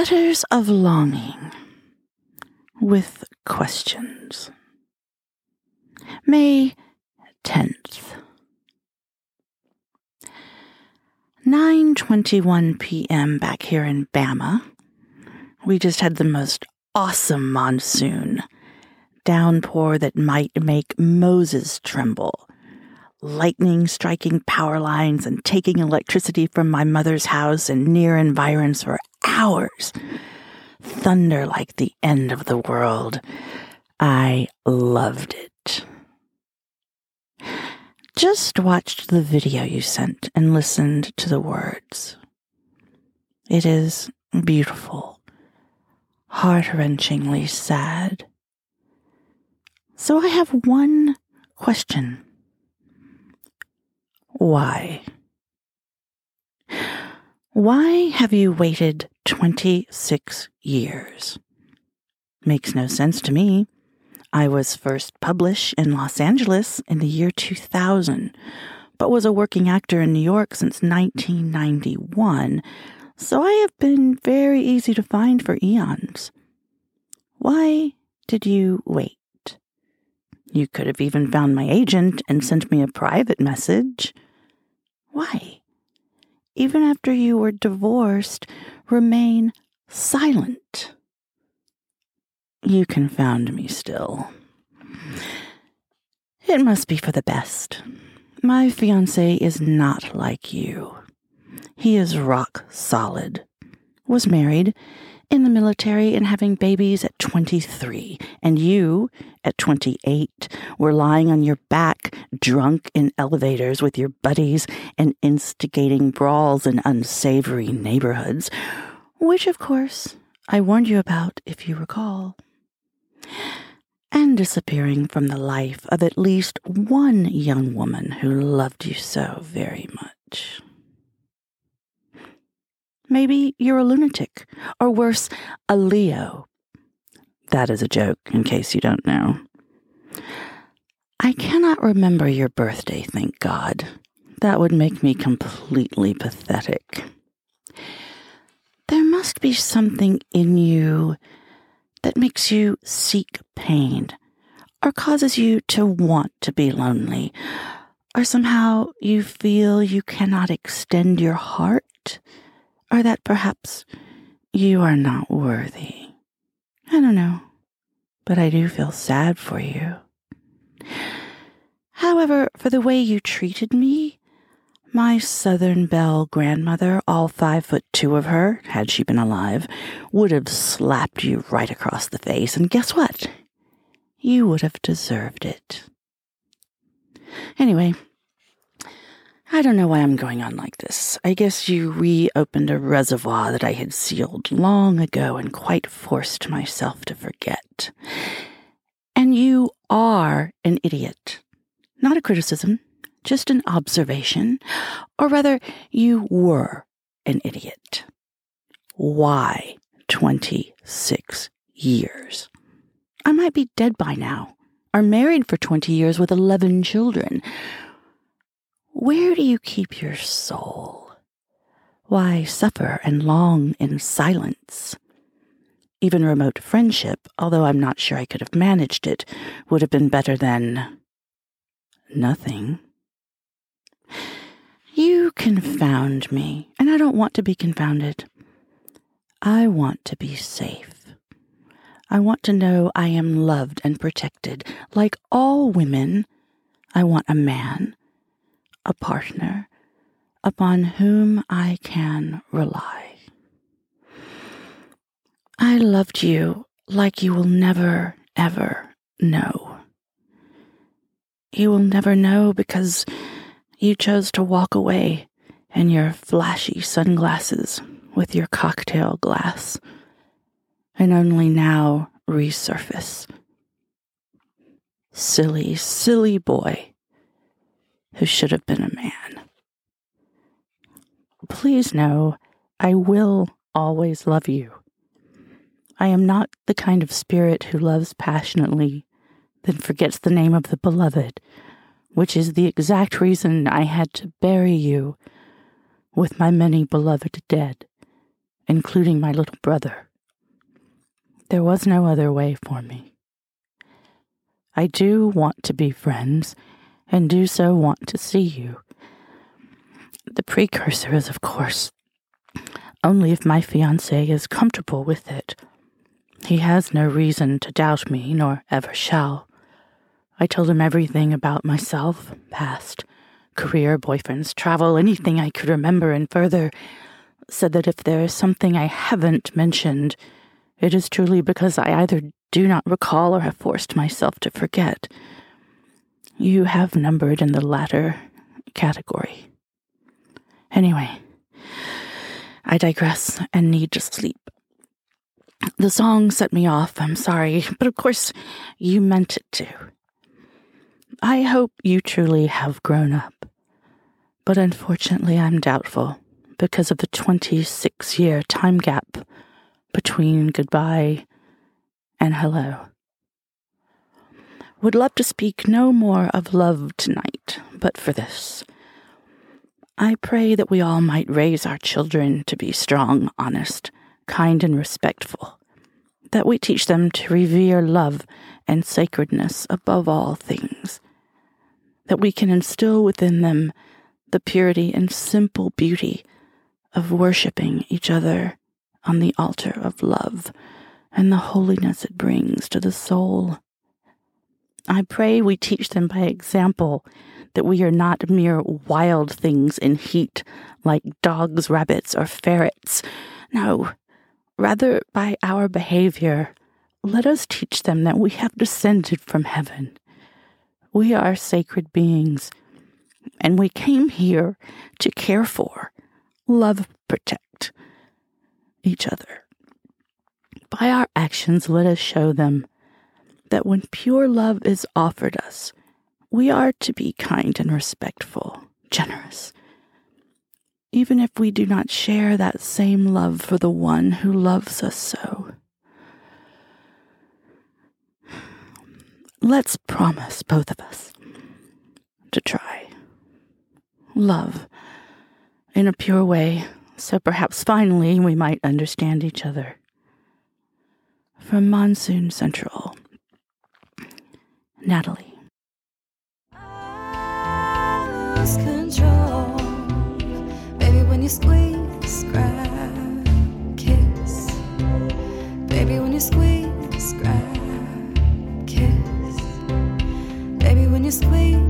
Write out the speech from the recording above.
Letters of Longing with questions. May 10th. 9:21 p.m. back here in Bama. We just had the most awesome monsoon. Downpour that might make Moses tremble. Lightning striking power lines and taking electricity from my mother's house and near environs for hours. Thunder like the end of the world. I loved it. Just watched the video you sent and listened to the words. It is beautiful, heart wrenchingly sad. So I have one question. Why? Why have you waited 26 years? Makes no sense to me. I was first published in Los Angeles in the year 2000, but was a working actor in New York since 1991, so I have been very easy to find for eons. Why did you wait? You could have even found my agent and sent me a private message. Why? Even after you were divorced, remain silent. You confound me still. It must be for the best. My fiance is not like you. He is rock solid. Was married, in the military, and having babies at 23. And you, at 28, were lying on your back, drunk in elevators with your buddies and instigating brawls in unsavory neighborhoods, which, of course, I warned you about, if you recall and disappearing from the life of at least one young woman who loved you so very much. Maybe you're a lunatic, or worse, a Leo. That is a joke, in case you don't know. I cannot remember your birthday, thank God. That would make me completely pathetic. There must be something in you that makes you seek pain, or causes you to want to be lonely, or somehow you feel you cannot extend your heart, or that perhaps you are not worthy. I don't know, but I do feel sad for you. However, for the way you treated me, my Southern Belle grandmother, all five foot two of her, had she been alive, would have slapped you right across the face, and guess what? You would have deserved it. Anyway, I don't know why I'm going on like this. I guess you reopened a reservoir that I had sealed long ago and quite forced myself to forget. And you are an idiot. Not a criticism, just an observation, or rather, you were an idiot. Why 26 years? I might be dead by now, or married for 20 years with 11 children. Where do you keep your soul? Why suffer and long in silence? Even remote friendship, although I'm not sure I could have managed it, would have been better than nothing. You confound me, and I don't want to be confounded. I want to be safe. I want to know I am loved and protected. Like all women, I want a man, a partner, upon whom I can rely. I loved you like you will never, ever know. You will never know because you chose to walk away in your flashy sunglasses with your cocktail glass, and only now resurface. Silly, silly boy who should have been a man. Please know I will always love you. I am not the kind of spirit who loves passionately, then forgets the name of the beloved which is the exact reason I had to bury you with my many beloved dead including my little brother. There was no other way for me. I do want to be friends, and do so want to see you. The precursor is, of course, only if my fiance is comfortable with it. He has no reason to doubt me, nor ever shall. I told him everything about myself, past, career, boyfriends, travel, anything I could remember, and further said that if there is something I haven't mentioned, it is truly because I either do not recall or have forced myself to forget. You have numbered in the latter category. Anyway, I digress and need to sleep. The song set me off, I'm sorry, but of course you meant it to. I hope you truly have grown up, but unfortunately I'm doubtful because of the 26 year time gap between goodbye and hello. Would love to speak no more of love tonight, but for this. I pray that we all might raise our children to be strong, honest, kind, and respectful, that we teach them to revere love and sacredness above all things, that we can instill within them the purity and simple beauty of worshiping each other on the altar of love and the holiness it brings to the soul. I pray we teach them by example that we are not mere wild things in heat like dogs, rabbits, or ferrets. No, rather by our behavior, let us teach them that we have descended from heaven. We are sacred beings, and we came here to care for, love, protect each other. By our actions, let us show them that when pure love is offered us, we are to be kind and respectful, generous, even if we do not share that same love for the one who loves us so. Let's promise, both of us, to try. Love in a pure way, so perhaps finally we might understand each other. From Monsoon Central, Natalie. control. Baby, when you squeeze, grab, kiss. Baby, when you squeeze, grab, kiss. Baby,